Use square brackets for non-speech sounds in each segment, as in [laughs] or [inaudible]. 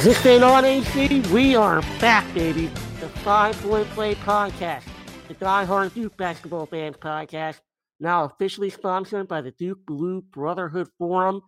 Is this thing on AC? We are back, baby. The Five Point Play Podcast, the Die Hard Duke Basketball Fans Podcast, now officially sponsored by the Duke Blue Brotherhood Forum.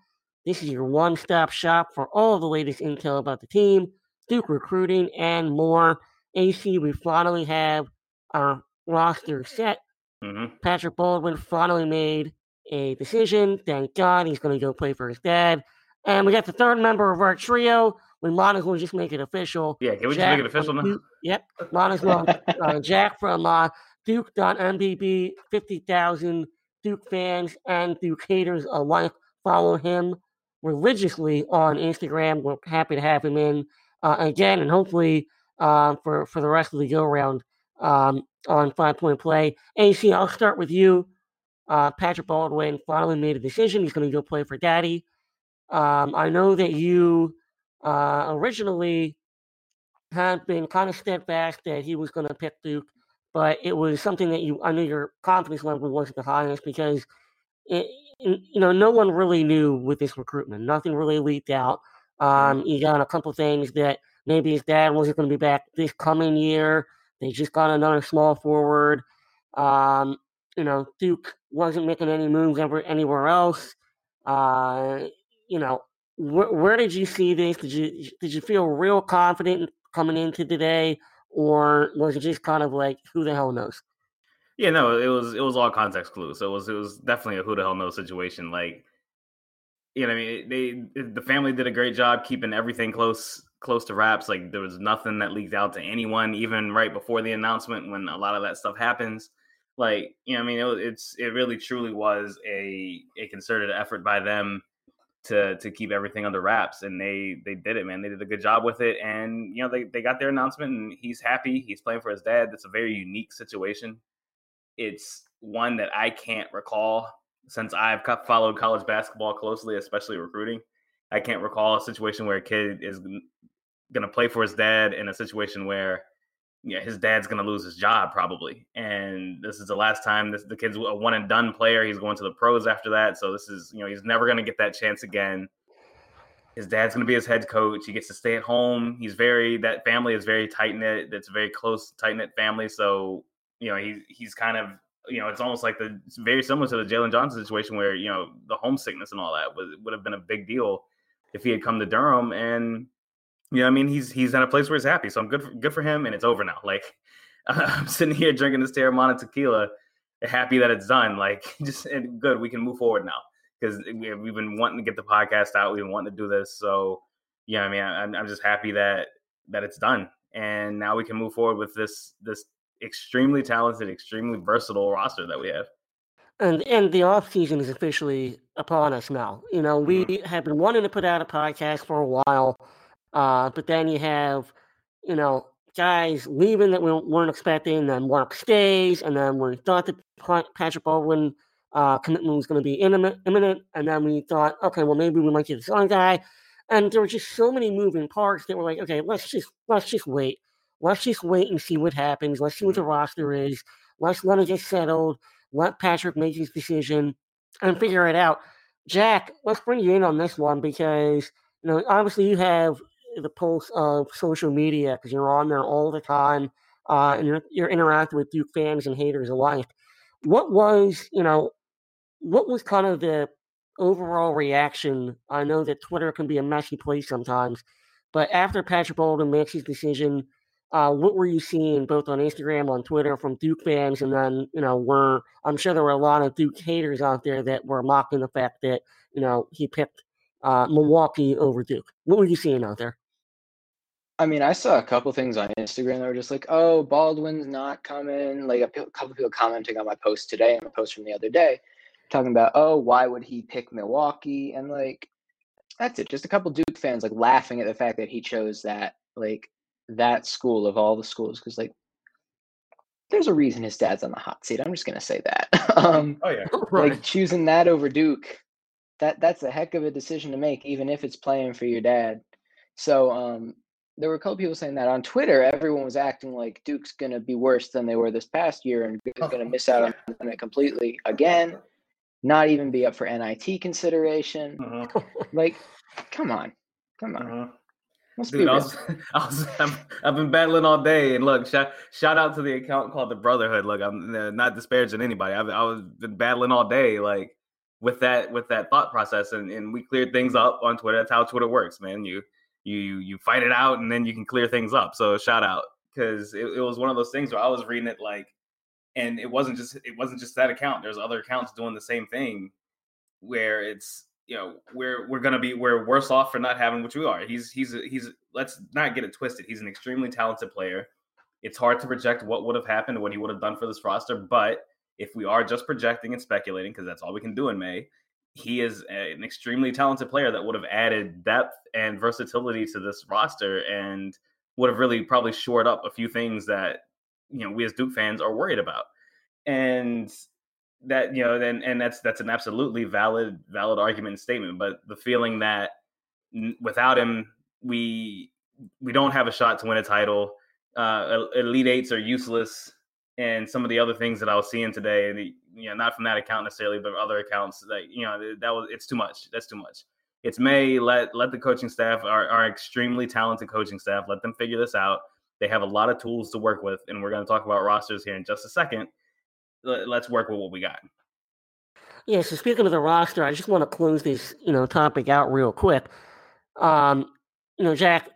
This is your one stop shop for all the latest intel about the team, Duke recruiting, and more. AC, we finally have our roster set. Mm-hmm. Patrick Baldwin finally made a decision. Thank God he's going to go play for his dad. And we got the third member of our trio. We might as well just make it official. Yeah, can we Jack just make it official now? Duke- Yep, might as well. uh, Jack from uh, Duke.mbb, 50,000 Duke fans and Duke haters alike follow him religiously on Instagram. We're happy to have him in uh, again, and hopefully uh, for, for the rest of the go round um, on Five Point Play. AC, I'll start with you. Uh, Patrick Baldwin finally made a decision. He's going to go play for Daddy. Um, I know that you uh, originally had been kind of steadfast that he was going to pick Duke, but it was something that you I knew your confidence level wasn't the highest because it, you know no one really knew with this recruitment. Nothing really leaked out. Um, you got a couple things that maybe his dad wasn't going to be back this coming year. They just got another small forward. Um, you know, Duke wasn't making any moves ever anywhere else. Uh, you know, where, where did you see this? Did you did you feel real confident coming into today, or was it just kind of like who the hell knows? Yeah, no, it was it was all context clues. So it was it was definitely a who the hell knows situation. Like, you know, I mean, they eh, the family did a great job keeping everything close close to wraps. Like there was nothing that leaked out to anyone, even right before the announcement when a lot of that stuff happens. Like, you know, I mean, it, it's it really truly was a a concerted effort by them to to keep everything under wraps and they they did it man. They did a good job with it and you know they, they got their announcement and he's happy. He's playing for his dad. That's a very unique situation. It's one that i can't recall since i've followed college basketball closely especially recruiting. I can't recall a situation where a kid is going to play for his dad in a situation where yeah, his dad's gonna lose his job probably, and this is the last time. This the kid's a one and done player. He's going to the pros after that, so this is you know he's never gonna get that chance again. His dad's gonna be his head coach. He gets to stay at home. He's very that family is very tight knit. That's a very close tight knit family. So you know he he's kind of you know it's almost like the very similar to the Jalen Johnson situation where you know the homesickness and all that was would have been a big deal if he had come to Durham and yeah, I mean he's he's in a place where he's happy, so I'm good for, good for him, and it's over now. [laughs] Like [laughs] I'm sitting here drinking this Teremana tequila, happy that it's done. Like [laughs] just good, we can move forward now because we, we've been wanting to get the podcast out, we've been wanting to do this. So yeah, I mean I'm I'm just happy that that it's done, and now we can move forward with this this extremely talented, extremely versatile roster that we have. And and the off season is officially upon us now. You know, we mm-hmm. have been wanting to put out a podcast for a while, uh, but then you have, you know, guys leaving that we weren't expecting. Then Mark stays, and then we thought that Patrick Baldwin uh, commitment was going to be imminent, imminent, and then we thought, okay, well maybe we might get this other guy. And there were just so many moving parts that were like, okay, let's just let's just wait. Let's just wait and see what happens. Let's see what the roster is. Let's let it get settled let Patrick make his decision and figure it out. Jack, let's bring you in on this one because you know obviously you have the pulse of social media because you're on there all the time uh, and you're you're interacting with Duke fans and haters alike. What was you know what was kind of the overall reaction? I know that Twitter can be a messy place sometimes, but after Patrick Baldwin makes his decision, uh, what were you seeing both on Instagram, on Twitter from Duke fans, and then you know, were I'm sure there were a lot of Duke haters out there that were mocking the fact that you know he picked uh, Milwaukee over Duke. What were you seeing out there? I mean, I saw a couple things on Instagram that were just like, "Oh, Baldwin's not coming." Like a p- couple people commenting on my post today and a post from the other day, talking about, "Oh, why would he pick Milwaukee?" And like, that's it. Just a couple Duke fans like laughing at the fact that he chose that like that school of all the schools because like there's a reason his dad's on the hot seat. I'm just gonna say that. [laughs] um, Oh yeah, [laughs] like choosing that over Duke, that that's a heck of a decision to make, even if it's playing for your dad. So um, there were a couple people saying that on Twitter. Everyone was acting like Duke's gonna be worse than they were this past year, and Duke's gonna miss out on, on it completely again. Not even be up for NIT consideration. Mhm, [laughs] Like, come on, come on. mhm. Dude, [laughs] I was, I was, I've, I've, been battling all day, and look, shout, shout out to the account called the Brotherhood. Look, I'm uh, not disparaging anybody. I've, I was been battling all day, like with that with that thought process, and, and we cleared things up on Twitter. That's how Twitter works, man. You you you fight it out, and then you can clear things up. So shout out because it, it was one of those things where I was reading it like, and it wasn't just it wasn't just that account. There's other accounts doing the same thing, where it's you know we're we're gonna be we're worse off for not having which we are. He's he's he's let's not get it twisted. He's an extremely talented player. It's hard to project what would have happened, what he would have done for this roster. But if we are just projecting and speculating, because that's all we can do in May, he is an extremely talented player that would have added depth and versatility to this roster and would have really probably shored up a few things that you know we as Duke fans are worried about. And that you know and and that's that's an absolutely valid valid argument statement but the feeling that without him we we don't have a shot to win a title uh elite eights are useless and some of the other things that i was seeing today you know not from that account necessarily but other accounts like you know that was it's too much that's too much it's may let let the coaching staff our, our extremely talented coaching staff let them figure this out they have a lot of tools to work with and we're going to talk about rosters here in just a second let's work with what we got. Yeah, so speaking of the roster, I just want to close this, you know, topic out real quick. Um, you know, Jack,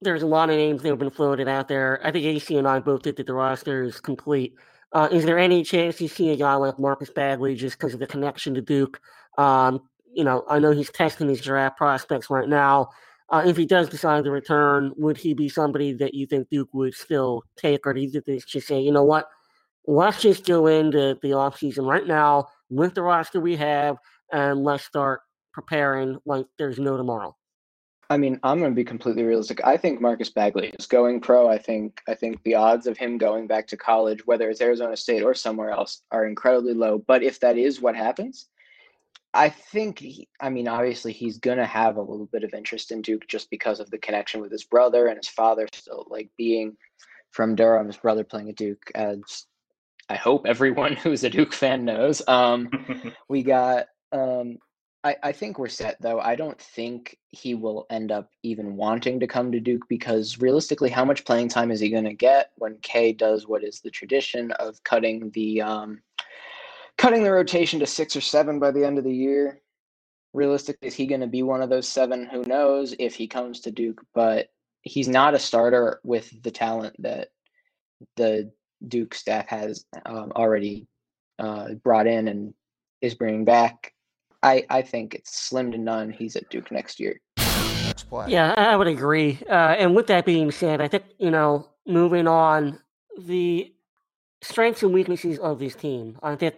there's a lot of names that have been floated out there. I think AC and I both think that the roster is complete. Uh, is there any chance you see a guy like Marcus Bagley just because of the connection to Duke? Um, you know, I know he's testing his draft prospects right now. Uh, if he does decide to return, would he be somebody that you think Duke would still take, or do you think they just say, you know what, let's just go into the offseason right now with the roster we have and let's start preparing like there's no tomorrow. I mean, I'm going to be completely realistic. I think Marcus Bagley is going pro. I think I think the odds of him going back to college, whether it's Arizona State or somewhere else, are incredibly low. But if that is what happens, I think he, I mean, obviously he's going to have a little bit of interest in Duke just because of the connection with his brother and his father still like being from Durham, his brother playing at Duke adds I hope everyone [laughs] who's a Duke fan knows. Um, [laughs] we got. Um, I, I think we're set though. I don't think he will end up even wanting to come to Duke because realistically, how much playing time is he going to get when K does what is the tradition of cutting the um, cutting the rotation to six or seven by the end of the year? Realistically, is he going to be one of those seven? Who knows if he comes to Duke? But he's not a starter with the talent that the Duke staff has um, already uh, brought in and is bringing back. I, I think it's slim to none. He's at Duke next year. Yeah, I would agree. Uh, and with that being said, I think, you know, moving on, the strengths and weaknesses of this team. I think,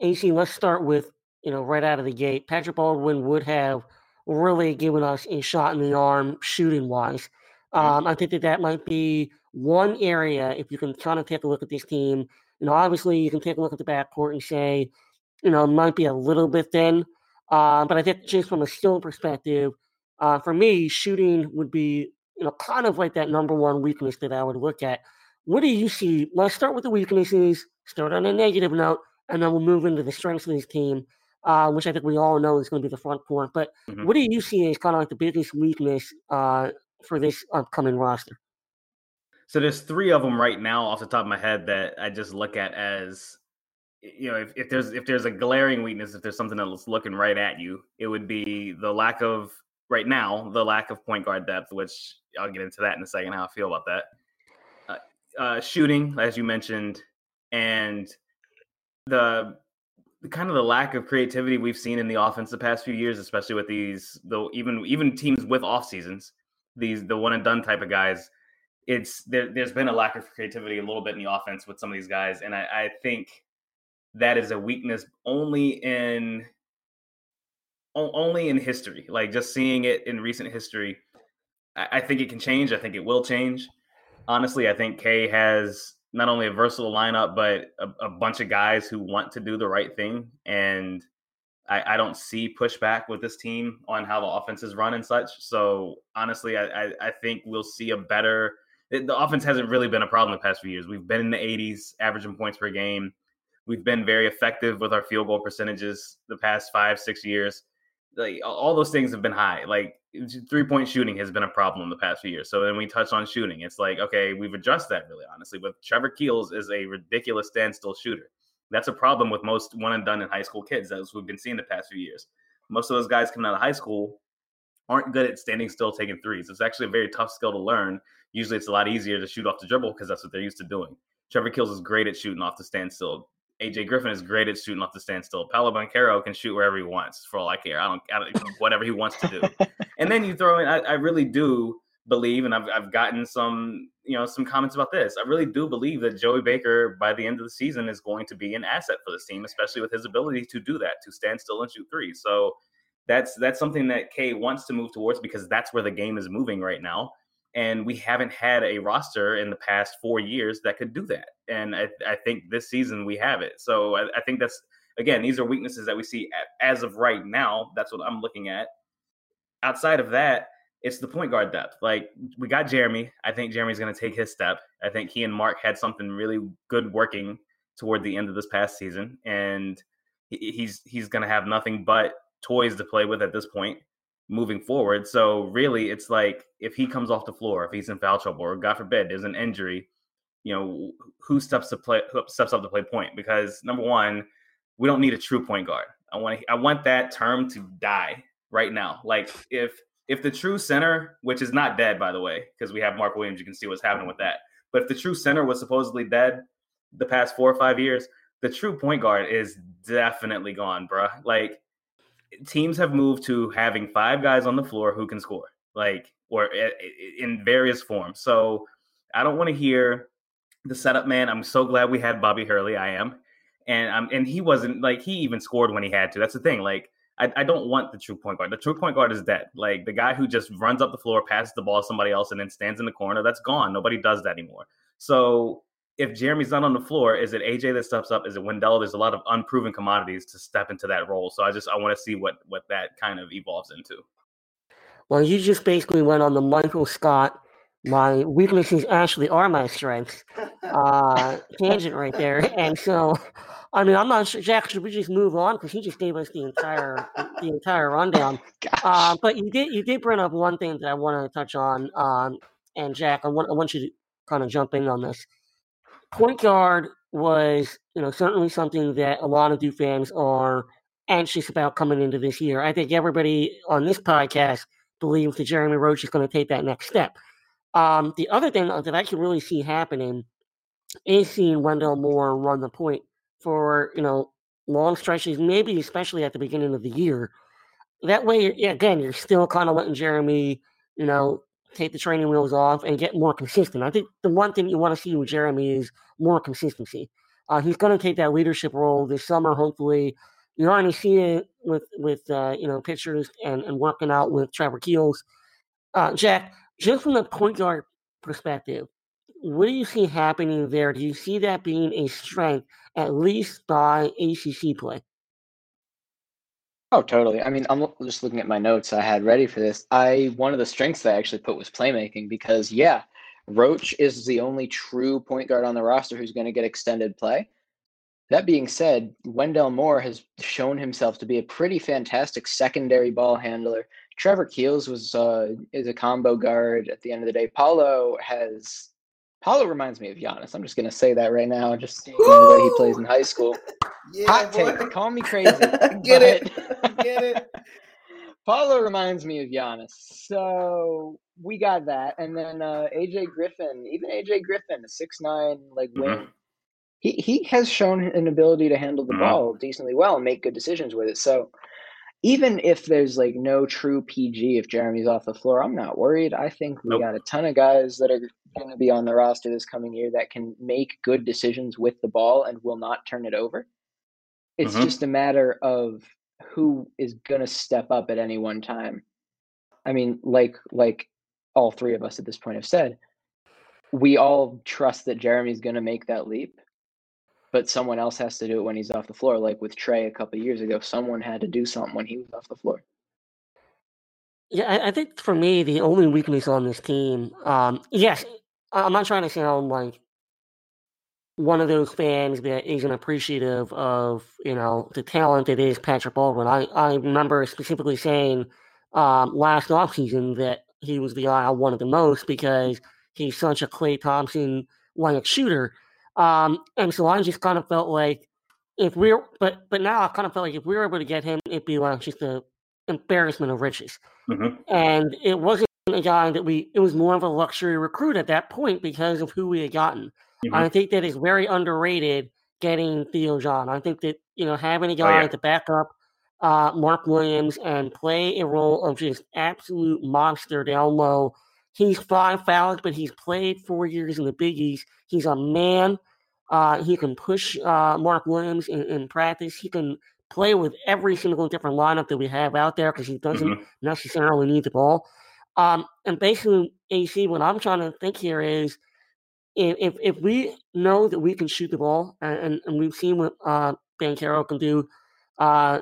AC, let's start with, you know, right out of the gate. Patrick Baldwin would have really given us a shot in the arm shooting wise. Um, I think that that might be one area, if you can kind of take a look at this team, you know, obviously you can take a look at the backcourt and say, you know, might be a little bit thin. Uh, but I think just from a skill perspective, uh, for me, shooting would be, you know, kind of like that number one weakness that I would look at. What do you see? Let's start with the weaknesses, start on a negative note, and then we'll move into the strengths of this team, uh, which I think we all know is going to be the front court. But mm-hmm. what do you see as kind of like the biggest weakness uh, for this upcoming roster? So there's three of them right now off the top of my head that I just look at as you know if, if there's if there's a glaring weakness if there's something that's looking right at you it would be the lack of right now the lack of point guard depth which i'll get into that in a second how i feel about that. Uh, uh, shooting as you mentioned and the, kind of the lack of creativity we've seen in the offense the past few years especially with these though even even teams with off seasons these the one and done type of guys it's there, has been a lack of creativity a little bit in the offense with some of these guys, and I, I think that is a weakness only in only in history. Like just seeing it in recent history, I, think it can change. I think it will change. Honestly, I think K has not only a versatile lineup, but a, a bunch of guys who want to do the right thing. And I, I, don't see pushback with this team on how the offense is run and such. So honestly, I, I, I think we'll see a better the offense hasn't really been a problem the past few years. We've been in the 80s, averaging points per game. We've been very effective with our field goal percentages the past five, six years. Like all those things have been high. Like three point shooting has been a problem the past few years. So then we touch on shooting. It's like, okay, we've addressed that really honestly. But Trevor Keels is a ridiculous standstill shooter. That's a problem with most one and done in high school kids, as we've been seeing the past few years. Most of those guys coming out of high school aren't good at standing still taking threes. It's actually a very tough skill to learn. Usually it's a lot easier to shoot off the dribble because that's what they're used to doing. Trevor Keels is great at shooting off the standstill. AJ Griffin is great at shooting off the standstill. Paolo Banchero can shoot wherever he wants, for all I care. I don't, I don't [laughs] whatever he wants to do. [laughs] and then you throw in, I, I, really do believe, and I've, I've gotten some, you know, some comments about this. I really do believe that Joey Baker, by the end of the season, is going to be an asset for this team, especially with his ability to do that, to stand still and shoot three. So that's that's something that K wants to move towards because that's where the game is moving right now and we haven't had a roster in the past four years that could do that. And I, I think this season we have it. So I, I, think that's again, these are weaknesses that we see as of right now. That's what I'm looking at. Outside of that, it's the point guard depth. Like we got Jeremy. I think Jeremy's going to take his step. I think he and Mark had something really good working toward the end of this past season, and he's he's going to have nothing but toys to play with at this point moving forward. So really, it's like if he comes off the floor, if he's in foul trouble, or God forbid, there's an injury, you know, who steps to play who steps up to play point? Because number one, we don't need a true point guard. I want I want that term to die right now. Like if if the true center, which is not dead by the way, because we have Mark Williams, you can see what's happening with that. But if the true center was supposedly dead the past four or five years, the true point guard is definitely gone, bruh. Like teams have moved to having five guys on the floor who can score, like or in various forms. So I don't want to hear the setup man. I'm so glad we had Bobby Hurley. I am, and um, and he wasn't like he even scored when he had to. That's the thing. Like I, I don't want the true point guard. The true point guard is dead. Like the guy who just runs up the floor, passes the ball to somebody else, and then stands in the corner. That's gone. Nobody does that anymore. So if Jeremy's not on the floor, is it AJ that steps up? Is it Wendell? There's a lot of unproven commodities to step into that role. So I just I want to see what what that kind of evolves into. Well, you just basically went on the Michael Scott. My weaknesses actually are my strengths. Uh, [laughs] tangent right there. And so, I mean, I'm not sure. Jack, should we just move on because he just gave us the entire the entire rundown. [laughs] Uh, but you did you did bring up one thing that I want to touch on. Um, and Jack, I want I want you to kind of jump in on this point guard was, you know, certainly something that a lot of Duke fans are anxious about coming into this year. I think everybody on this podcast believes that Jeremy Roach is going to take that next step. Um, the other thing that I can really see happening is seeing Wendell Moore run the point for, you know, long stretches, maybe especially at the beginning of the year. That way, again, you're still kind of letting Jeremy, you know, take the training wheels off and get more consistent. I think the one thing you want to see with Jeremy is more consistency. Uh, he's going to take that leadership role this summer, hopefully. You're already seeing it with with uh, you know pictures and, and working out with Trevor Keels. Uh, Jack, just from the point guard perspective, what do you see happening there? Do you see that being a strength, at least by ACC play? Oh, totally. I mean, I'm just looking at my notes I had ready for this. I one of the strengths I actually put was playmaking because yeah, Roach is the only true point guard on the roster who's going to get extended play. That being said, Wendell Moore has shown himself to be a pretty fantastic secondary ball handler. Trevor Keels was uh, is a combo guard at the end of the day. Paolo has Paolo reminds me of Giannis. I'm just gonna say that right now, just seeing the way he plays in high school. Yeah, Hot boy. take. Call me crazy. [laughs] Get it. [laughs] Get it. [laughs] Paolo reminds me of Giannis. So we got that. And then uh, AJ Griffin, even AJ Griffin, a six nine like wing. Mm-hmm. He he has shown an ability to handle the mm-hmm. ball decently well and make good decisions with it. So even if there's like no true PG if Jeremy's off the floor, I'm not worried. I think we nope. got a ton of guys that are going to be on the roster this coming year that can make good decisions with the ball and will not turn it over. It's mm-hmm. just a matter of who is going to step up at any one time. I mean, like like all three of us at this point have said, we all trust that Jeremy's going to make that leap, but someone else has to do it when he's off the floor. Like with Trey a couple years ago, someone had to do something when he was off the floor. Yeah, I, I think for me, the only weakness on this team, um, yes, I'm not trying to sound like one of those fans that isn't appreciative of you know the talent that is Patrick Baldwin. I I remember specifically saying um, last offseason that he was the guy I wanted the most because he's such a Klay Thompson like shooter. Um, and so I just kind of felt like if we're but but now I kind of felt like if we were able to get him, it'd be like just a embarrassment of riches. Mhm. And it wasn't a guy that we it was more of a luxury recruit at that point because of who we had gotten. Mhm. I think that is very underrated getting Theo John. I think that, you know, having a Oh, guy yeah. to back up uh, Mark Williams and play a role of just absolute monster down low. He's five fouls, but he's played four years in the Big East. He's a man. Uh, he can push uh, Mark Williams in, in practice. He can play with every single different lineup that we have out there because he doesn't Mhm. necessarily need the ball. Um, and basically, AC, what I'm trying to think here is if if, we know that we can shoot the ball, and, and, we've seen what uh, Banchero can do, uh,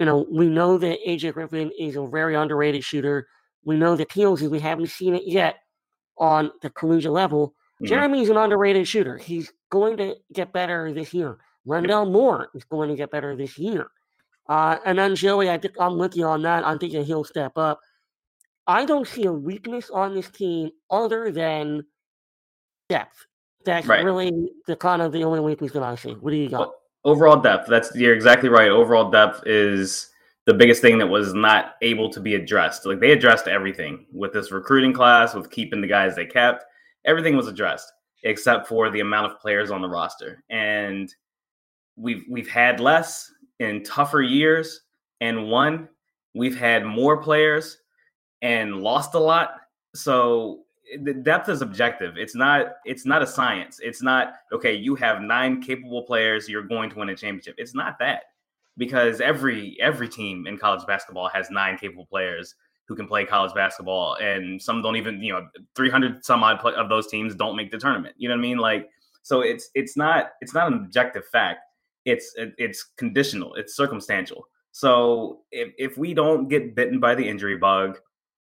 you know, we know that AJ Griffin is a very underrated shooter. We know that Keels we haven't seen it yet on the collegiate level. Mhm. Jeremy's an underrated shooter. He's going to get better this year. Wendell Moore is going to get better this year. Uh, and then Joey, I think I'm with you on that. I'm thinking he'll step up. I don't see a weakness on this team other than depth. That's Right. really the kind of the only weakness that I see. What do you got? Overall depth. That's you're exactly right. Overall depth is the biggest thing that was not able to be addressed. Like they addressed everything with this recruiting class, with keeping the guys they kept. Everything was addressed except for the amount of players on the roster. And we've we've had less in tougher years. And one, we've had more players and lost a lot. So the depth is objective. It's not it's not a science. It's not okay, you have nine capable players, you're going to win a championship. It's not that. Because every every team in college basketball has nine capable players who can play college basketball and some don't even, you know, 300 some odd of those teams don't make the tournament. You know what I mean? Like so it's it's not it's not an objective fact. It's it's conditional. It's circumstantial. So if if we don't get bitten by the injury bug,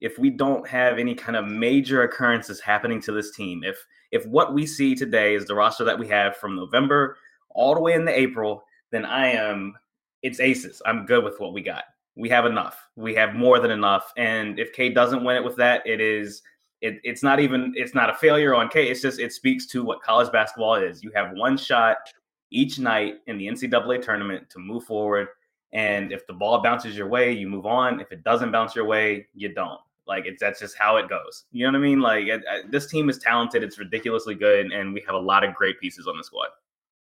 if we don't have any kind of major occurrences happening to this team, if if what we see today is the roster that we have from November all the way into April, then I am it's aces. I'm good with what we got. We have enough. We have more than enough. And if K doesn't win it with that, it is it, it's not even it's not a failure on K. It's just it speaks to what college basketball is. You have one shot each night in the NCAA tournament to move forward. And if the ball bounces your way, you move on. If it doesn't bounce your way, you don't. Like it's that's just how it goes. You know what I mean? Like it, uh, this team is talented. It's ridiculously good, and we have a lot of great pieces on the squad.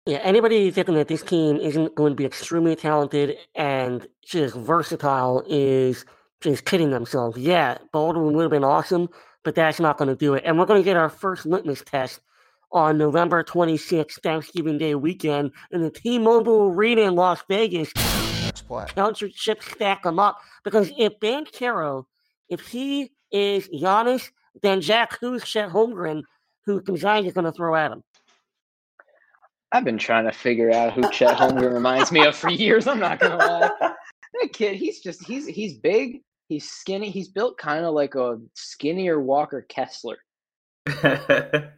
Yeah, anybody thinking that this team isn't going to be extremely talented and just versatile is just kidding themselves. Yeah, Baldwin would have been awesome, but that's not going to do it. And we're going to get our first litmus test on November 26th, Thanksgiving Day weekend, in the T-Mobile Arena in Las Vegas. Let's. Count your chips, stack them up. Because if Banchero, if he is Giannis, then Jack, who's Chet Holmgren, who Gonzaga is going to throw at him? I've been trying to figure out who Chet Holmgren reminds me of for years. I'm not gonna lie. [laughs] That kid, he's just he's he's big, he's skinny, he's built kind of like a skinnier Walker Kessler. [laughs]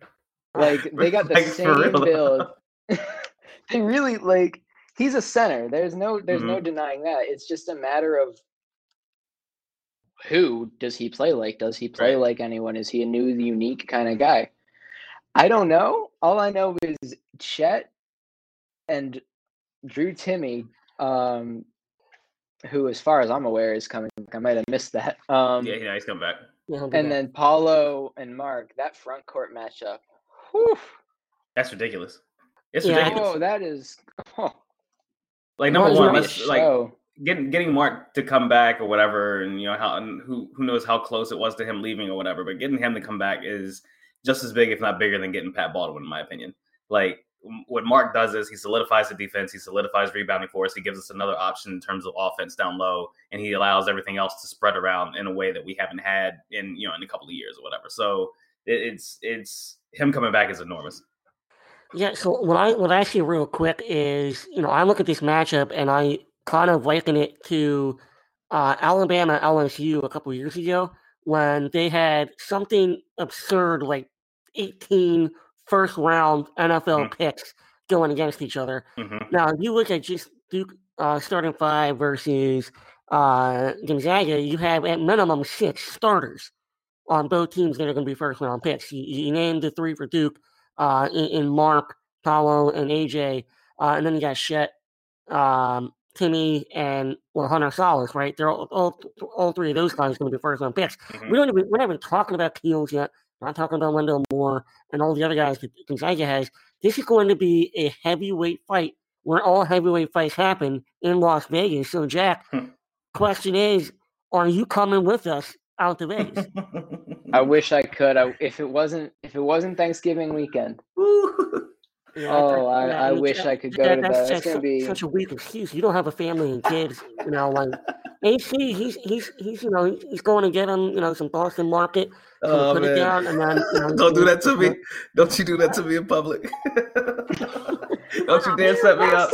Like they got the Like, same build. [laughs] they really like he's a center. There's no there's Mm-hmm. no denying that. It's just a matter of who does he play like? Does he play Right. like anyone? Is he a new unique kind of guy? I don't know. All I know is Chet and Drew Timme, um, who, as far as I'm aware, is coming. I might have missed that. Um, yeah, yeah, he's coming back. Yeah, and back. then Paulo and Mark, that front court matchup. Whew. That's ridiculous. It's Yeah. ridiculous. Oh, that is. [laughs] Oh, like number one, let's like show. Getting getting Mark to come back or whatever, and you know how and who who knows how close it was to him leaving or whatever, but getting him to come back is just as big, if not bigger, than getting Pat Baldwin, in my opinion. Like what Mark does is he solidifies the defense, he solidifies rebounding for us, he gives us another option in terms of offense down low, and he allows everything else to spread around in a way that we haven't had in you know in a couple of years or whatever. So it, it's it's him coming back is enormous. Yeah, so what I what I see real quick is, you know, I look at this matchup and I kind of liken it to uh, Alabama LSU a couple years ago when they had something absurd like 18 first round NFL picks going against each other. Mhm. Now, you look at just Duke uh, starting five versus uh, Gonzaga, you have at minimum six starters on both teams that are going to be first round picks. You, you named the three for Duke uh, in, in, Mark, Paolo, and AJ, uh, and then you got Chet, um, Timme, and well Hunter Sallis, right? They're all, all, all three of those guys going to be first round picks. Mm-hmm. We don't even, we're not even talking about Keels yet. We're not talking about Wendell Moore and all the other guys that Gonzaga has. This is going to be a heavyweight fight where all heavyweight fights happen in Las Vegas. So, Jack, hmm. question is, are you coming with us out to [laughs] Vegas? I wish I could. I, if it wasn't if it wasn't Thanksgiving weekend. Yeah, oh, I, I, I wish I could go that, to that. That's, that's gonna be such a weak excuse. You don't have a family and kids, you know. Like [laughs] AC, he's he's he's you know he's going to get him, you know, some Boston Market. Oh, put man. it down, and then you know, [laughs] don't do that to me. Don't you do that to me in public. [laughs] don't you dare set me up.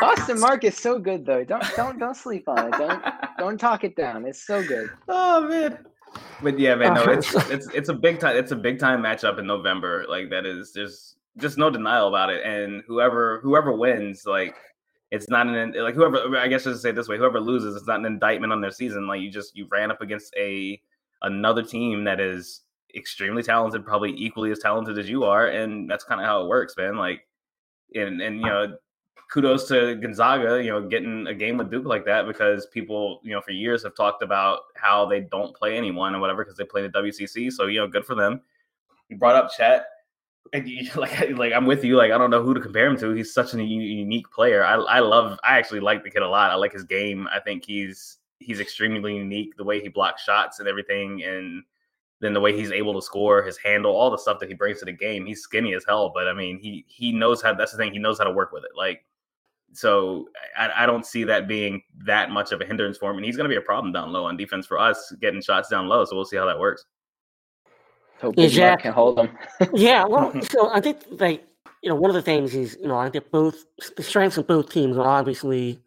Boston Market is so good though. Don't don't don't sleep on it. Don't don't talk it down. It's so good. Oh man. But yeah, man, oh, no, it's it's it's a big time. It's a big time matchup in November. Like that is just just no denial about it. And whoever whoever wins, like it's not an like whoever I guess I should say this way, whoever loses, it's not an indictment on their season. Like you just you ran up against a another team that is extremely talented, probably equally as talented as you are, and that's kind of how it works, man. Like and and you know kudos to Gonzaga, you know, getting a game with Duke like that because people, you know, for years have talked about how they don't play anyone or whatever because they play the WCC. So you know, good for them. You brought up Chet, and you, [laughs] like, like I'm with you. Like I don't know who to compare him to. He's such a unique player. I, I love. I actually like the kid a lot. I like his game. I think he's he's extremely unique. The way he blocks shots and everything, and then the way he's able to score, his handle, all the stuff that he brings to the game. He's skinny as hell, but I mean, he he knows how. That's the thing. He knows how to work with it. Like so I, I, don't see that being that much of a hindrance for him. And he's going to be a problem down low on defense for us, getting shots down low. So we'll see how that works. Hope yeah, can hold them. [laughs] yeah, well, so I think like you know one of the things is you know I think both the strengths of both teams are obviously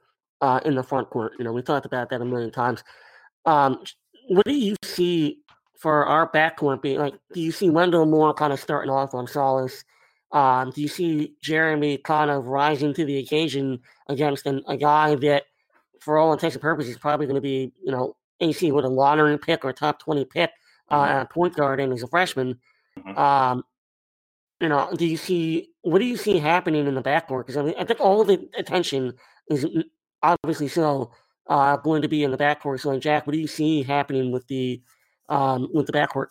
uh, in the front court. You know we talked about that a million times. Um, what do you see for our backcourt being like? Do you see Wendell Moore kind of starting off on Sallis? Um, do you see Jeremy kind of rising to the occasion against an, a guy that, for all intents and purposes, is probably going to be, you know, AC with a lottery pick or top 20 pick uh, mm-hmm. at point guard and as a freshman? Mm-hmm. Um, you know, do you see, what do you see happening in the backcourt? Because I, mean, I think all the attention is obviously still uh, going to be in the backcourt. So, Jack, what do you see happening with the um, with the backcourt?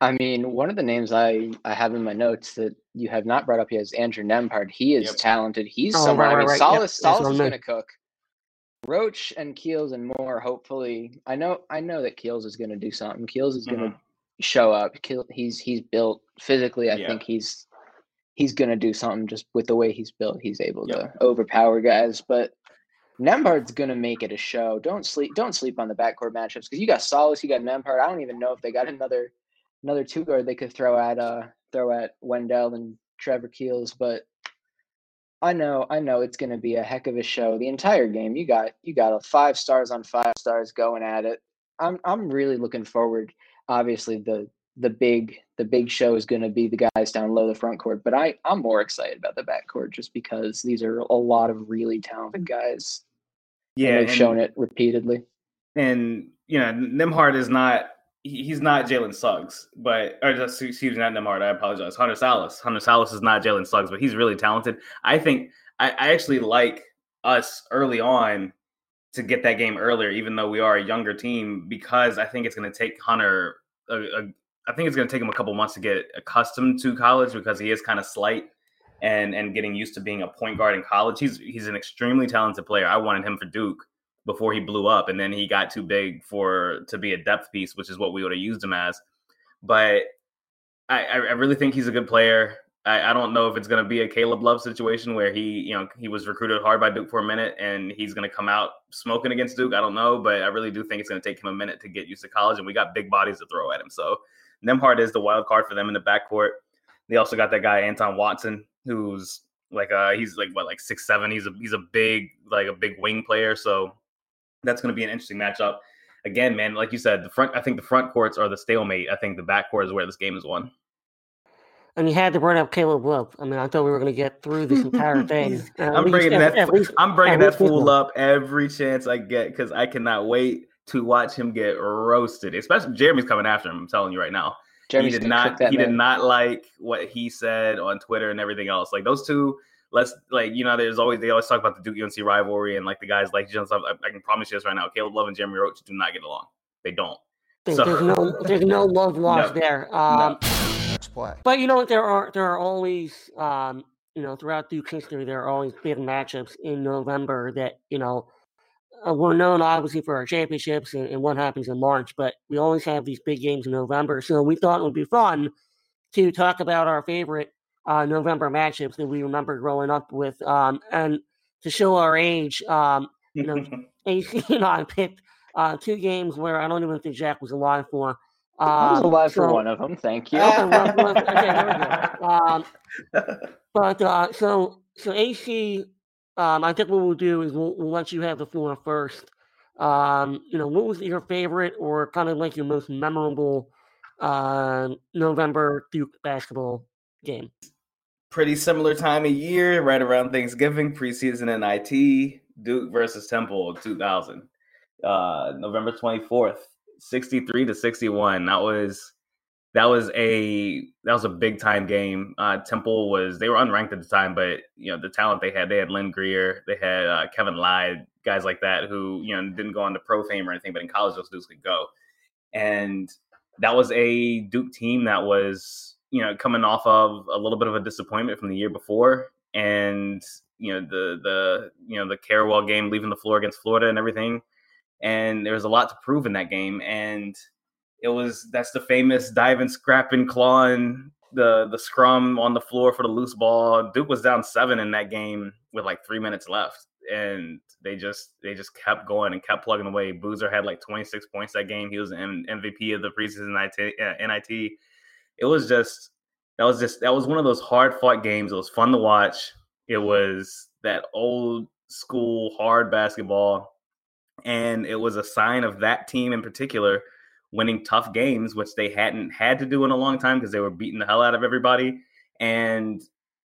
I mean, one of the names I, I have in my notes that you have not brought up yet is Andrew Nembhard. He is yep. talented. He's oh, someone. Right, I mean, right, Sallis, yep. Sallis is going to cook. Roach and Keels and more. Hopefully, I know I know that Keels is going to do something. Keels is going to mm-hmm. show up. He's he's built physically. I yeah. think he's he's going to do something just with the way he's built. He's able yep. to overpower guys. But Nembhard's going to make it a show. Don't sleep. Don't sleep on the backcourt matchups because you got Sallis, you got Nembhard. I don't even know if they got another another two guard they could throw at uh throw at Wendell and Trevor Keels, but I know I know it's going to be a heck of a show the entire game. You got you got a five stars on five stars going at it. I'm I'm really looking forward. Obviously the the big the big show is going to be the guys down low the front court, but I I'm more excited about the back court just because these are a lot of really talented mm. guys. Yeah, and they've and, shown it repeatedly. And you know, Nembhard is not he's not Jalen Suggs, but or uh, just excuse me, not Nembhard. I apologize. Hunter Sallis. Hunter Sallis is not Jalen Suggs, but he's really talented. I think I, I, actually like us early on to get that game earlier, even though we are a younger team, because I think it's going to take Hunter. A, a, I think it's going to take him a couple months to get accustomed to college because he is kind of slight and and getting used to being a point guard in college. He's he's an extremely talented player. I wanted him for Duke before he blew up, and then he got too big for to be a depth piece, which is what we would have used him as. But I, I really think he's a good player. I, I don't know if it's going to be a Caleb Love situation where he, you know, he was recruited hard by Duke for a minute and he's going to come out smoking against Duke. I don't know, but I really do think it's going to take him a minute to get used to college, and we got big bodies to throw at him. So Nembhard is the wild card for them in the backcourt. They also got that guy Anton Watson, who's like uh he's like what like six seven. He's a he's a big like a big wing player. So that's going to be an interesting matchup. Again, man, like you said, the front. I think the front courts are the stalemate. I think the back court is where this game is won. and you had to bring up Caleb Love. I mean, I thought we were going to get through this entire [laughs] thing. Uh, I'm bringing that. At least, I'm bringing that fool up every chance I get because I cannot wait to watch him get roasted. Especially Jeremy's coming after him. I'm telling you right now. Jeremy's he did not. He man. did not like what he said on Twitter and everything else. Like those two. Let's like you know. There's always they always talk about the Duke UNC rivalry and like the guys like you know, I, I can promise you this right now. Caleb Love and Jeremy Roach do not get along. They don't. There's, so, there's no there's no love [laughs] lost no, there. Um, no. But you know, there are there are always um, you know throughout Duke history there are always big matchups in November that you know uh, we're known obviously for our championships and, and, what happens in March, but we always have these big games in November. So we thought it would be fun to talk about our favorite uh, November matchups that we remember growing up with, um, and to show our age. Um, you know, [laughs] AC and [laughs] I picked uh, two games where I don't even think Jack was alive for. Um, I was alive so, for one of them. Thank you. Okay, well, well, okay, [laughs] um, but uh, so so AC, um, I think what we'll do is we'll, we'll let you have the floor first. Um, you know, what was your favorite or kind of like your most memorable uh, November Duke basketball game? Pretty similar time of year, right around Thanksgiving, preseason NIT, Duke versus Temple 2000, uh, November 24th. 63 to 61. That was that was a that was a big time game. Uh, Temple was they were unranked at the time, but you know the talent they had. They had Lynn Greer, they had uh, Kevin Lyde, guys like that who you know didn't go on to pro fame or anything, but in college those dudes could go. And that was a Duke team that was you know coming off of a little bit of a disappointment from the year before, and you know the the you know the Carrawell game leaving the floor against Florida and everything and there was a lot to prove in that game. And it was that's the famous diving, scrapping, clawing the the scrum on the floor for the loose ball. Duke was down seven in that game with like three minutes left, and they just they just kept going and kept plugging away. Boozer had like 26 points that game. He was an MVP of the preseason NIT. Uh, NIT. It was just that was just that was one of those hard fought games. It was fun to watch. It was that old school hard basketball and it was a sign of that team in particular winning tough games, which they hadn't had to do in a long time because they were beating the hell out of everybody. And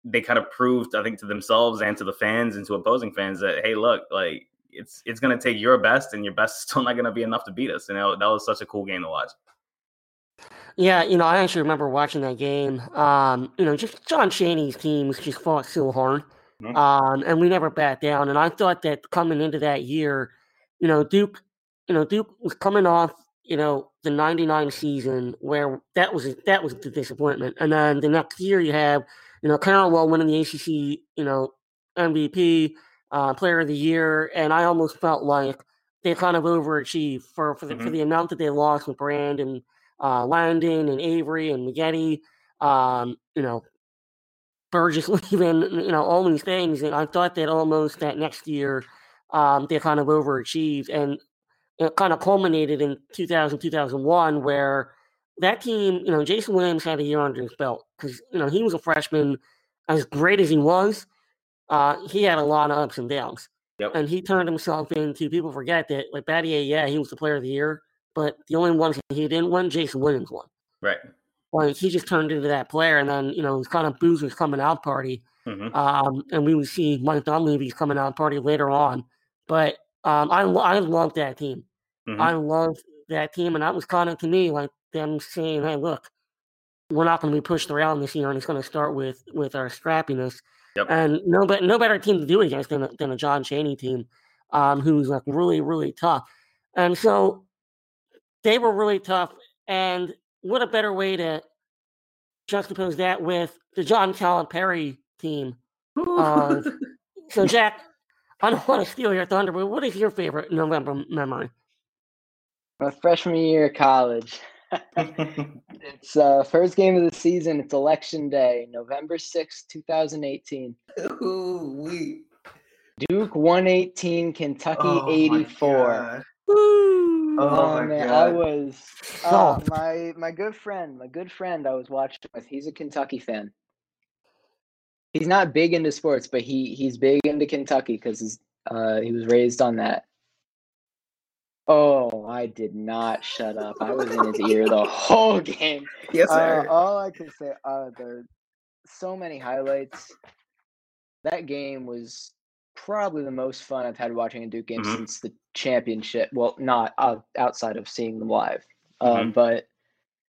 they kind of proved, I think, to themselves and to the fans and to opposing fans that, hey, look, like it's it's going to take your best, and your best is still not going to be enough to beat us. And that, that was such a cool game to watch. Yeah, you know, I actually remember watching that game. Um, you know, just John Chaney's teams just fought so hard, mm-hmm. um, and we never backed down. And I thought that coming into that year, you know, Duke, you know, Duke was coming off, you know, the '99 season where that was that was the disappointment, and then the next year you have, you know, Carrawell winning the ACC, you know, MVP, uh, Player of the Year, and I almost felt like they kind of overachieved for for the, mm-hmm. for the amount that they lost with Brand and uh, Langdon and Avery and Maggette, um, you know, Burgess [laughs] leaving, you know, all these things, and I thought that almost that next year um, they kind of overachieved. And it kind of culminated in 2000, 2001, where that team, you know, Jason Williams had a year under his belt because, you know, he was a freshman. As great as he was, uh, he had a lot of ups and downs. Yep. And he turned himself into, people forget that, like Battier, yeah, he was the player of the year, but the only ones he didn't win, Jason Williams won. Right. Like he just turned into that player. And then, you know, it's kind of Boozer's coming out party. Mm-hmm. Um, and we would see Mike Dunleavy's coming out party later on. But um, I I love that team. Mm-hmm. I love that team, and that was kind of to me like them saying, "Hey, look, we're not going to be pushed around this year, and it's going to start with with our scrappiness." Yep. And no, but no better team to do it against than a, than a John Chaney team, um, who's like really really tough. And so they were really tough. And what a better way to juxtapose that with the John Calipari team. Uh, [laughs] so Jack, I don't want to steal your thunder, but what is your favorite November memory? My freshman year of college. [laughs] [laughs] it's uh first game of the season. It's election day, November sixth, two 2018. Ooh, we. Duke 118, Kentucky oh 84. Oh, oh man, God. I was uh, my my good friend, my good friend I was watching with. He's a Kentucky fan he's not big into sports, but he he's big into Kentucky because uh, he was raised on that. Oh, I did not shut up. I was in his ear the whole game. [laughs] Yes, sir. Uh, all I can say, uh, there so many highlights. That game was probably the most fun I've had watching a Duke game Mhm. since the championship. Well, not uh, outside of seeing them live, um, Mhm. but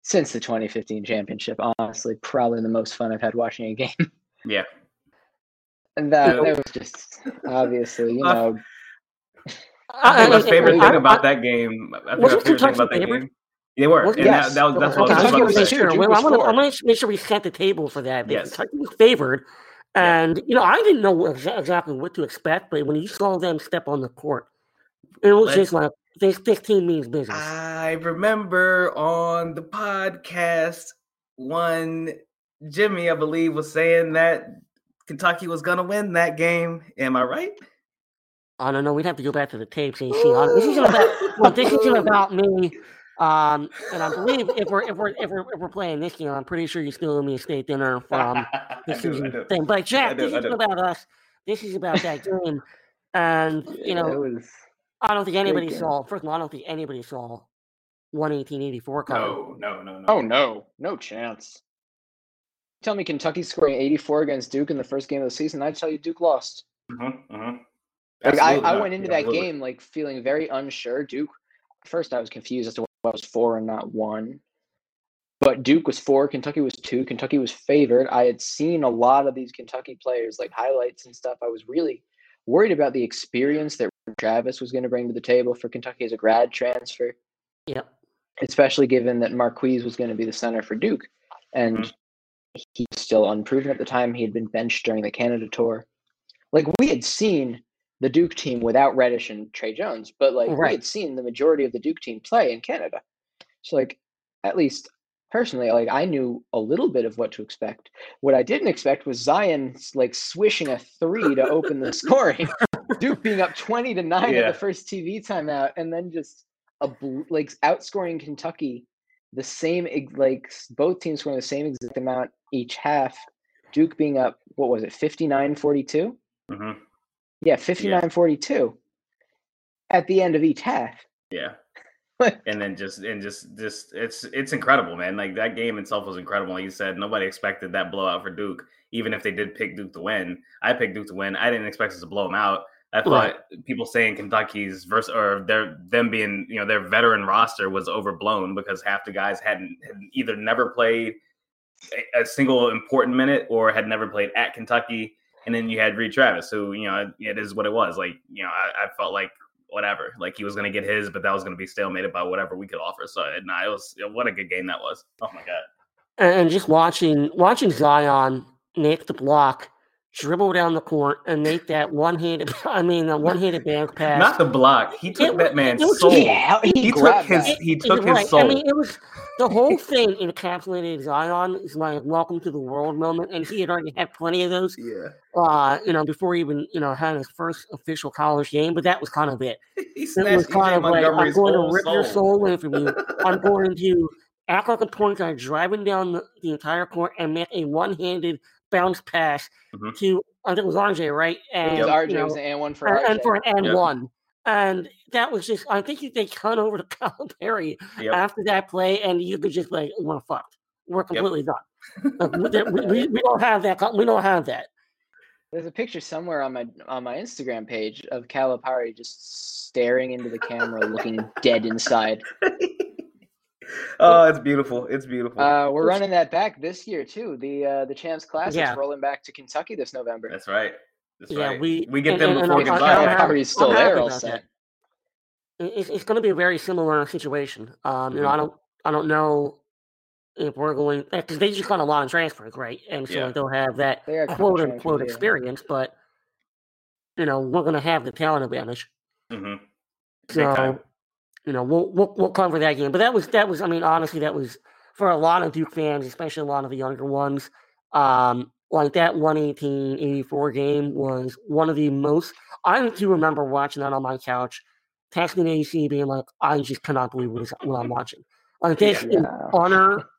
since the 2015 championship, honestly, probably the most fun I've had watching a game. [laughs] Yeah. and that, Yeah. that was just obviously, you Uh, know, I think my favorite I- thing I- about that game. I think my Wasn't favorite thing about that game. They were, Was- and Yes. that, that was that's Okay, what I was Kentucky about was to this say. year. sure. Duke Well, was I'm gonna, four. I'm gonna make sure we set the table for that. Yes. Kentucky was favored, Yeah. and you know I didn't know exa- exactly what to expect, but when you saw them step on the court, it was Let's- just like this. This team means business. I remember on the podcast one Jimmy, I believe, was saying that Kentucky was gonna win that game. Am I right? I don't know. We'd have to go back to the tapes and see. How, this isn't about. Well, this isn't about [laughs] me. Um, and I believe if we're if we're if we're if we're playing this game, I'm pretty sure you still owe me a steak dinner from [laughs] the season thing. But Jack, do, this isn't about us. This is about that game. And [laughs] you it know, was I don't think anybody game. saw. First of all, I don't think anybody saw one eighteen eighty four coming. No, no, no, no. Oh no, no chance. Tell me Kentucky scoring 84 against Duke in the first game of the season. I'd tell you Duke lost. Mhm, mhm. Like I, I went into Yeah, that game like feeling very unsure. Duke first I was confused as to why it was four and not one. But Duke was four, Kentucky was two, Kentucky was favored. I had seen a lot of these Kentucky players, like highlights and stuff. I was really worried about the experience that Travis was going to bring to the table for Kentucky as a grad transfer. Yep. especially given that Marquise was going to be the center for Duke, and Mhm. he was still unproven at the time. He had been benched during the Canada tour. Like we had seen the Duke team without Reddish and Tre Jones, but like we had seen the majority of the Duke team play in Canada. So like at least personally, like I knew a little bit of what to expect. What I didn't expect was Zion like swishing a three to open the scoring. [laughs] Duke being up twenty to nine Yeah. at the first TV timeout, and then just a like outscoring Kentucky the same like both teams scoring the same exact amount each half. Duke being up what was it 59-42? Mhm. Yeah, 59-42 at the end of each half. Yeah. [laughs] and then just and just just it's it's incredible, man. Like that game itself was incredible. Like you said, nobody expected that blowout for Duke, even if they did pick Duke to win. I picked Duke to win. I didn't expect us to blow them out. I thought Right. people saying Kentucky's verse or their them being you know their veteran roster was overblown because half the guys hadn't had either never played a, a single important minute or had never played at Kentucky. And then you had Reid Travis, who you know it is what it was. Like you know, I, I felt like whatever. Like he was going to get his, but that was going to be stalemated by whatever we could offer. So nah, it was what a good game that was. Oh my god. And, and just watching watching Zion make the block, dribble down the court, and make [laughs] that one handed. [laughs] I mean, the one handed bank [laughs] pass. Not the block. He took It- that man's was soul. just- He, he, He took his that. he took you're his soul. I mean, it was the whole thing encapsulated Zion is like welcome to the world moment, and he had already had plenty of those. yeah. Uh, you know, before he even you know had his first official college game, but that was kind of it. He It was kind of like I'm going to whole rip your soul. soul away from you. I'm going to act like a point guard driving down the, the entire court and make a one-handed bounce pass Mhm. to I think it was RJ, right? And It was RJ. you It was an and one for and, RJ. and for an and Yeah. one. And that was just I think they cut over to [laughs] Calipari Yep. after that play, and you could just like we're fucked. We're completely done. Like, we, we, we- we don't have that. We don't have that. There's a picture somewhere on my on my Instagram page of Calipari just staring into the camera, looking dead inside. [laughs] [laughs] oh, it's beautiful. It's beautiful. Uh, we're running that back this year too. The uh, the Champs Classic Yeah. rolling back to Kentucky this November. That's right. That's Yeah, right. we- we get and- them and- and before I- I- Gonzaga. I'm happy- Calipari's still there, happy I'll about say. that. It- It's, it's going to be a very similar situation. Um, you know, Mhm. I don't I don't know if we're going because they just got a lot of transfers, right? And so Yeah. they'll have that They are kind of quote transfers, unquote yeah. experience, but you know, we're going to have the talent advantage. Mhm. Big So, time. You know, we'll, we'll we'll cover that game. But that was that was I mean, honestly, that was for a lot of Duke fans, especially a lot of the younger ones. Um, like that 118-84 game was one of the most. I do remember watching that on my couch, texting AC, being like, "I just cannot believe what, is, what I'm watching." Like this is Yeah. utter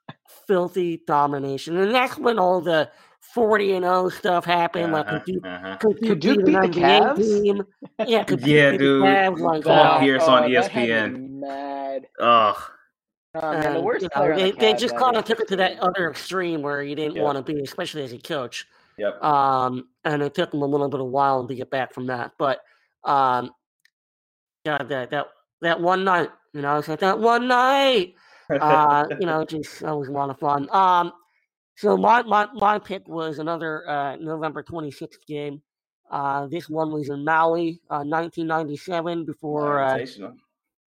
filthy domination, and that's when all the 40 and 0 stuff happened. Uh-huh, like, could Duke, uh-huh. could Duke, Could Duke beat beat the Cavs? team? Yeah, could Duke Yeah, beat the dude. Cavs? Like, Paul uh, Pierce on that had me ESPN. Mad. Ugh. Oh, man, the and, worst you know, they, the they Cavs just kind of took it to that other extreme where you didn't Yep. want to be, especially as a coach. Yep. Um, and it took them a little bit of while to get back from that. But um, God, that that that one night, you know, it's like that one night. [laughs] Uh, you know, just that was a lot of fun. Um, so my my my pick was another uh, November twenty sixth game. Uh, this one was in Maui, uh, 1997, before uh,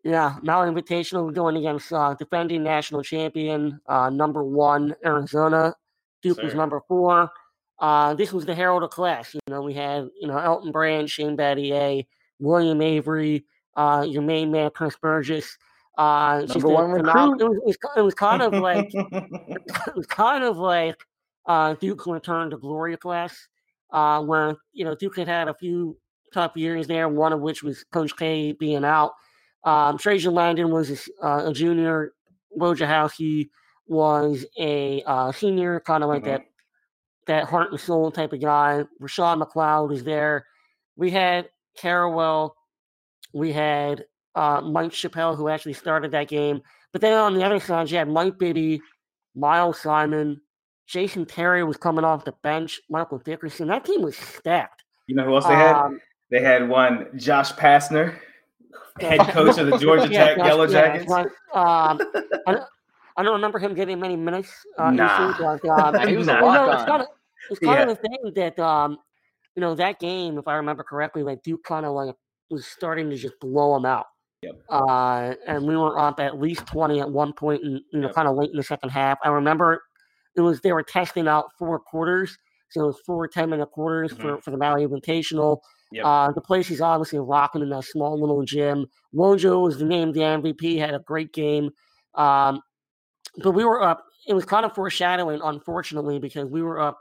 yeah, Maui Invitational going against uh, defending national champion, uh, number one, Arizona. Duke was number four. Uh, this was the herald of class. You know, we had, you know, Elton Brand, Shane Battier, William Avery, uh, your main man, Chris Burgess. Uh, it's just Number one recruit. It was, it, was, it was kind of like, [laughs] it was kind of like uh, Duke's return to glory class, uh, where, you know, Duke had had a few tough years there, one of which was Coach K being out. Um, Trajan Langdon was a, uh, a junior. Wojciechowski was a uh, senior, kind of like Mhm. that that heart and soul type of guy. Roshown McLeod was there. We had Carrawell. We had uh, Mike Chappell, who actually started that game. But then on the other side, you had Mike Bibby, Miles Simon, Jason Terry was coming off the bench, Michael Dickerson. That team was stacked. You know who else they had? Um, They had one Josh Pastner, head coach of the [laughs] Georgia Yeah, Tech that's- Yellow yeah, that's Jackets. right. Um, I, don't, I don't remember him getting many minutes. Uh, Nah. usually, but, um, [laughs] he was a Nah. you know, it's kind of it's kind Yeah. of the thing that um, you know that game, if I remember correctly, like Duke kind of like was starting to just blow them out. Yep. Uh, and we were up at least twenty at one point, and you know, Yep. kind of late in the second half. I remember it was they were testing out four quarters, so it was four 10 minute quarters for for the Maui Invitational. Yep. Uh, the place is obviously rocking in that small little gym. Wojo was the named the MVP, had a great game. Um, but we were up. It was kind of foreshadowing, unfortunately, because we were up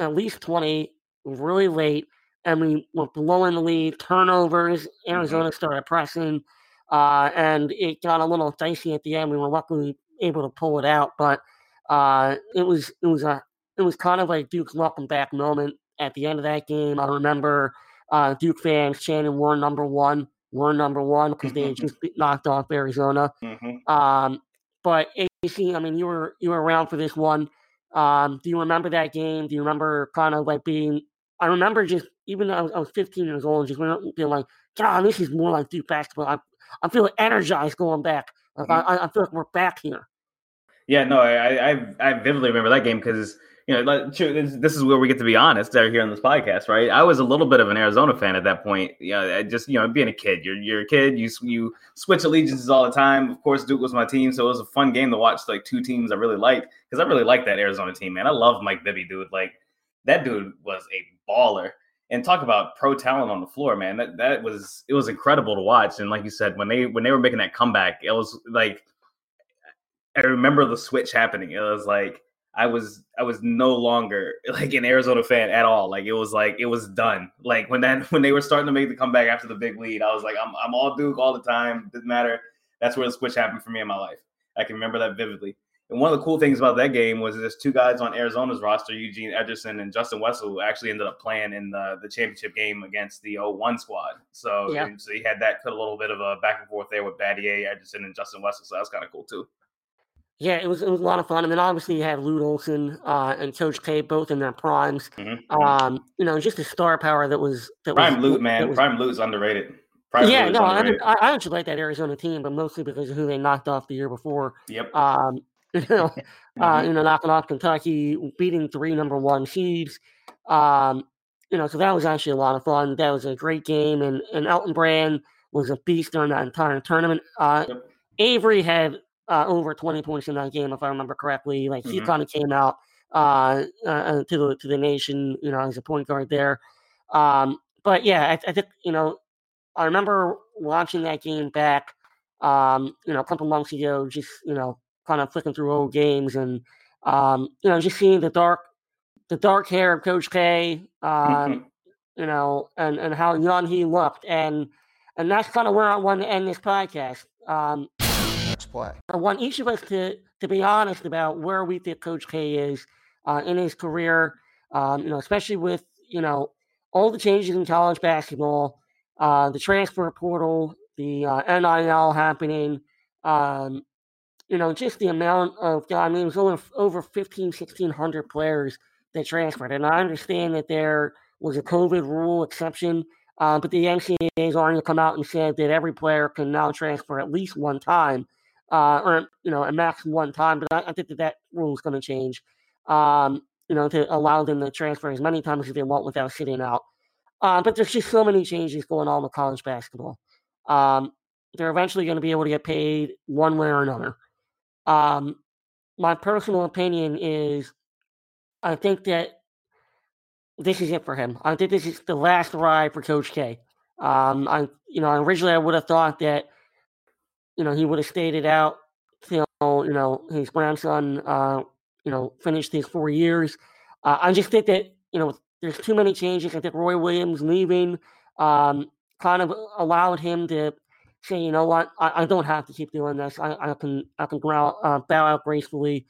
at least 20 really late and we were blowing the lead. Turnovers, Arizona started pressing, uh, and it got a little dicey at the end. We were luckily able to pull it out, but uh, it was it was a it was kind of like Duke's welcome back moment at the end of that game. I remember uh, Duke fans chanting "We're number one, we're number one" because they had just knocked off Arizona. Mhm. Um, but AC, I mean, you were you were around for this one. Um, do you remember that game? Do you remember kind of like being? I remember just even though I was, I was 15 years old, and just remember being like, God, this is more like Duke basketball. I'm I'm feeling energized going back. Like mm-hmm. I, I I feel like we're back here. Yeah, no, I I, I vividly remember that game because you know like, this, is where we get to be honest. They're here on this podcast, right? I was a little bit of an Arizona fan at that point. You know, just you know being a kid, you're you're a kid. You you switch allegiances all the time. Of course, Duke was my team, so it was a fun game to watch. Like two teams I really liked because I really liked that Arizona team, man. I love Mike Bibby, dude. Like that dude was a baller. And talk about pro talent on the floor, man. That that was it was incredible to watch. And like you said, when they when they were making that comeback, it was like I remember the switch happening. It was like I was I was no longer [laughs] like an Arizona fan at all. Like it was like it was done. Like when that [laughs] when they were starting to make the comeback after the big lead, I was like I'm I'm all Duke all the time. Didn't matter. That's where the switch happened for me in my life. I can remember that vividly. And one of the cool things about that game was there's two guys on Arizona's roster, Eugene Edgerson and Justin Wessel, who actually ended up playing in the, the championship game against the 01 squad. So, Yeah. and so he had that put a little bit of a back and forth there with Battier, Edgerson, and Justin Wessel. So that's kind of cool too. Yeah, it was it was a lot of fun. I mean, obviously you have Lute Olson uh, and Coach K both in their primes. Mhm. Um, you know, just the star power that was that Prime was Lute, man. was- Prime Lute's underrated. Prime yeah, Lute is no, underrated. I, I actually like that Arizona team, but mostly because of who they knocked off the year before. yep. Um, [laughs] you know, [laughs] uh, Mhm. you know, knocking off Kentucky, beating three number one seeds. Um, you know, so that was actually a lot of fun. That was a great game, and and Elton Brand was a beast during that entire tournament. Uh, Yep. Avery had uh, over twenty points in that game, if I remember correctly. Like he Mhm. kind of came out uh, uh, to the to the nation, you know, as a point guard there. Um, but yeah, I, I think you know, I remember watching that game back, um, you know, a couple months ago, just you know, kind of flicking through old games and um, you know, just seeing the dark, the dark hair of Coach K, um, you know, and and how young he looked, and and that's kind of where I want to end this podcast. Um, play. I want each of us to to be honest about where we think Coach K is uh, in his career. Um, you know, especially with you know all the changes in college basketball, uh, the transfer portal, the uh, NIL happening. Um, you know, just the amount of, I mean, it was over, over 15, 1,600 players that transferred. And I understand that there was a COVID rule exception, uh, but the NCAA has already come out and said that every player can now transfer at least one time, uh, or, you know, a max one time. But I, I think that that rule is going to change, um, you know, to allow them to transfer as many times as they want without sitting out. Uh, but there's just so many changes going on with college basketball. Um, they're eventually going to be able to get paid one way or another. Um, my personal opinion is I think that this is it for him. I think this is the last ride for Coach K. Um, I, you know, originally I would have thought that, you know, he would have stayed it out till, you know, his grandson, uh, you know, finished his four years. Uh, I just think that, you know, there's too many changes. I think Roy Williams leaving um, kind of allowed him to say, you know what, I, I don't have to keep doing this. I, I can I can growl, uh, bow out gracefully.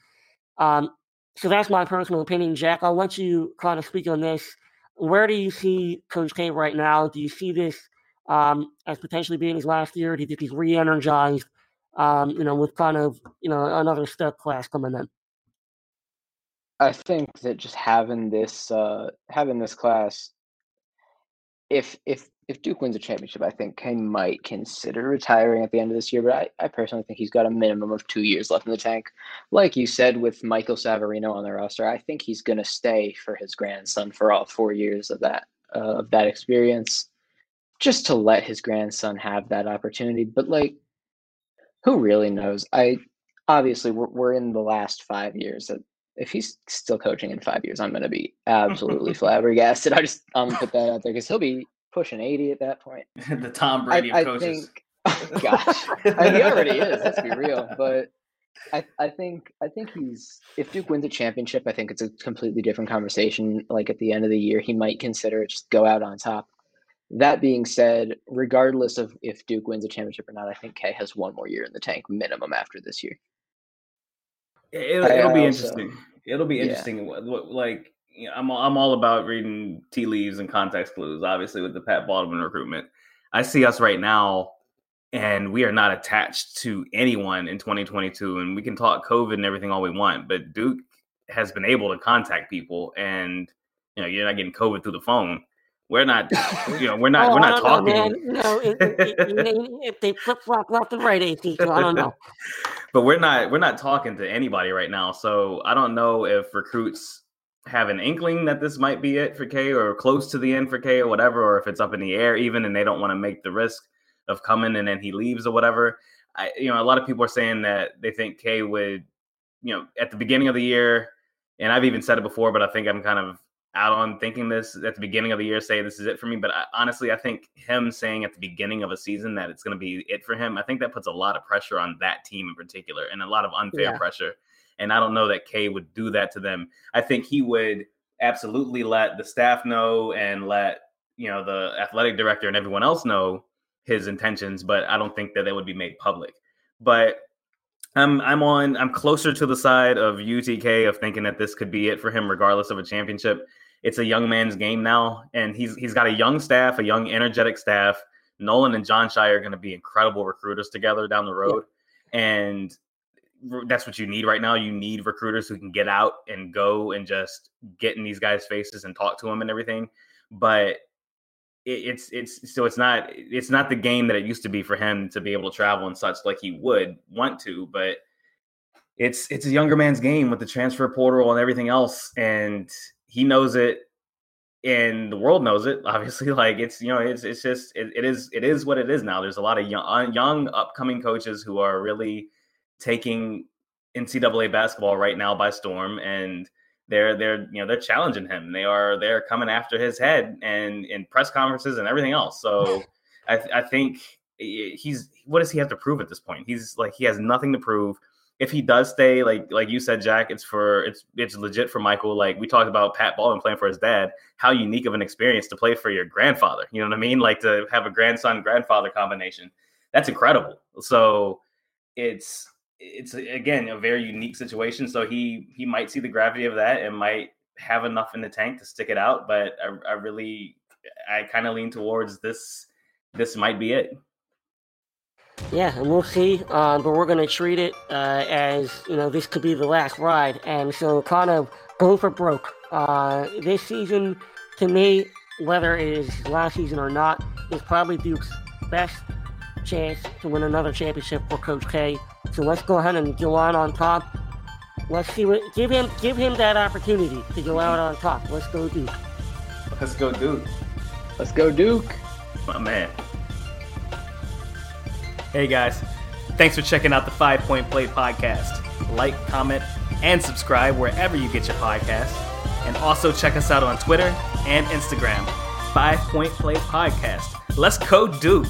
Um, so that's my personal opinion, Jack. I'll let you kind of speak on this. Where do you see Coach K right now? Do you see this um, as potentially being his last year? Do you think he's re-energized? Um, you know, with kind of you know another step class coming in. I think that just having this uh, having this class, if if if Duke wins a championship, I think K might consider retiring at the end of this year. But I, I personally think he's got a minimum of two years left in the tank. Like you said, with Michael Savarino on the roster, I think he's going to stay for his grandson for all four years of that uh, of that experience, just to let his grandson have that opportunity. But like, who really knows? I obviously we're we're in the last five years. That if he's still coaching in five years, I'm going to be [laughs] absolutely flabbergasted. I just I'm put that out there because he'll be pushing 80 at that point. [laughs] the Tom Brady I, of coaches. Think, [laughs] oh, gosh, I mean, he already is. Let's be real. But I, I think I think he's if Duke wins a championship, I think it's a completely different conversation. Like at the end of the year, he might consider just go out on top. That being said, regardless of if Duke wins a championship or not, I think K has one more year in the tank minimum after this year. It'll, it'll be also, interesting. It'll be interesting. Yeah. Like you know, I'm I'm all about reading tea leaves and context clues. Obviously, with the Pat Baldwin recruitment, I see us right now, and we are not attached to anyone in 2022. And we can talk COVID and everything all we want, but Duke has been able to contact people, and you know, you're not getting COVID through the phone. We're not, you know, we're not, oh, we're not talking. Know, no, it, it, it, if they flip flop left and right, AT, so I don't know. [laughs] but we're not, we're not talking to anybody right now. So I don't know if recruits have an inkling that this might be it for K or close to the end for K or whatever, or if it's up in the air even and they don't want to make the risk of coming and then he leaves or whatever. I, you know, a lot of people are saying that they think K would, you know, at the beginning of the year, and I've even said it before, but I think I'm kind of out on thinking this at the beginning of the year, say this is it for me. But I, honestly, I think him saying at the beginning of a season that it's going to be it for him, I think that puts a lot of pressure on that team in particular and a lot of unfair yeah. pressure and I don't know that Kay would do that to them. I think he would absolutely let the staff know and let you know the athletic director and everyone else know his intentions, but I don't think that they would be made public. But I'm I'm on I'm closer to the side of UTK of thinking that this could be it for him, regardless of a championship. It's a young man's game now, and he's he's got a young staff, a young, energetic staff. Nolan and Jon Scheyer are going to be incredible recruiters together down the road, yeah. and that's what you need right now. You need recruiters who can get out and go and just get in these guys' faces and talk to them and everything. But it, it's it's so it's not it's not the game that it used to be for him to be able to travel and such like he would want to. But it's it's a younger man's game with the transfer portal and everything else, and he knows it, and the world knows it. [laughs] Obviously, like it's you know it's it's just it, it is it is what it is now. There's a lot of young uh, young upcoming coaches who are really taking NCAA basketball right now by storm, and they're they're you know they're challenging him. They are they're coming after his head and in press conferences and everything else. So [laughs] I, I think eh, he's what does he have to prove at this point? He's like he has nothing to prove. If he does stay, like like you said, Jack, it's for it's it's legit for Michael. Like we talked about Pat Baldwin playing for his dad. How unique of an experience to play for your grandfather. You know what I mean? Like to have a grandson grandfather combination. That's incredible. So it's it's again a very unique situation. So he he might see the gravity of that and might have enough in the tank to stick it out. But I, I really I kind of lean towards this. This might be it. Yeah, and we'll see. Uh, but we're to treat it uh, as you know this could be the last ride, and so kind of go for broke. Uh, this season, to me, whether it is last season or not, is probably Duke's best chance to win another championship for Coach K. So let's go ahead and go out on top. Let's see what give him give him that opportunity to go out on top. Let's go Duke. Let's go Duke. Let's go Duke. My man. Hey guys, thanks for checking out the Five Point Play podcast. Like, comment, and subscribe wherever you get your podcasts. And also check us out on Twitter and Instagram. Five Point Play Podcast. Let's go Duke.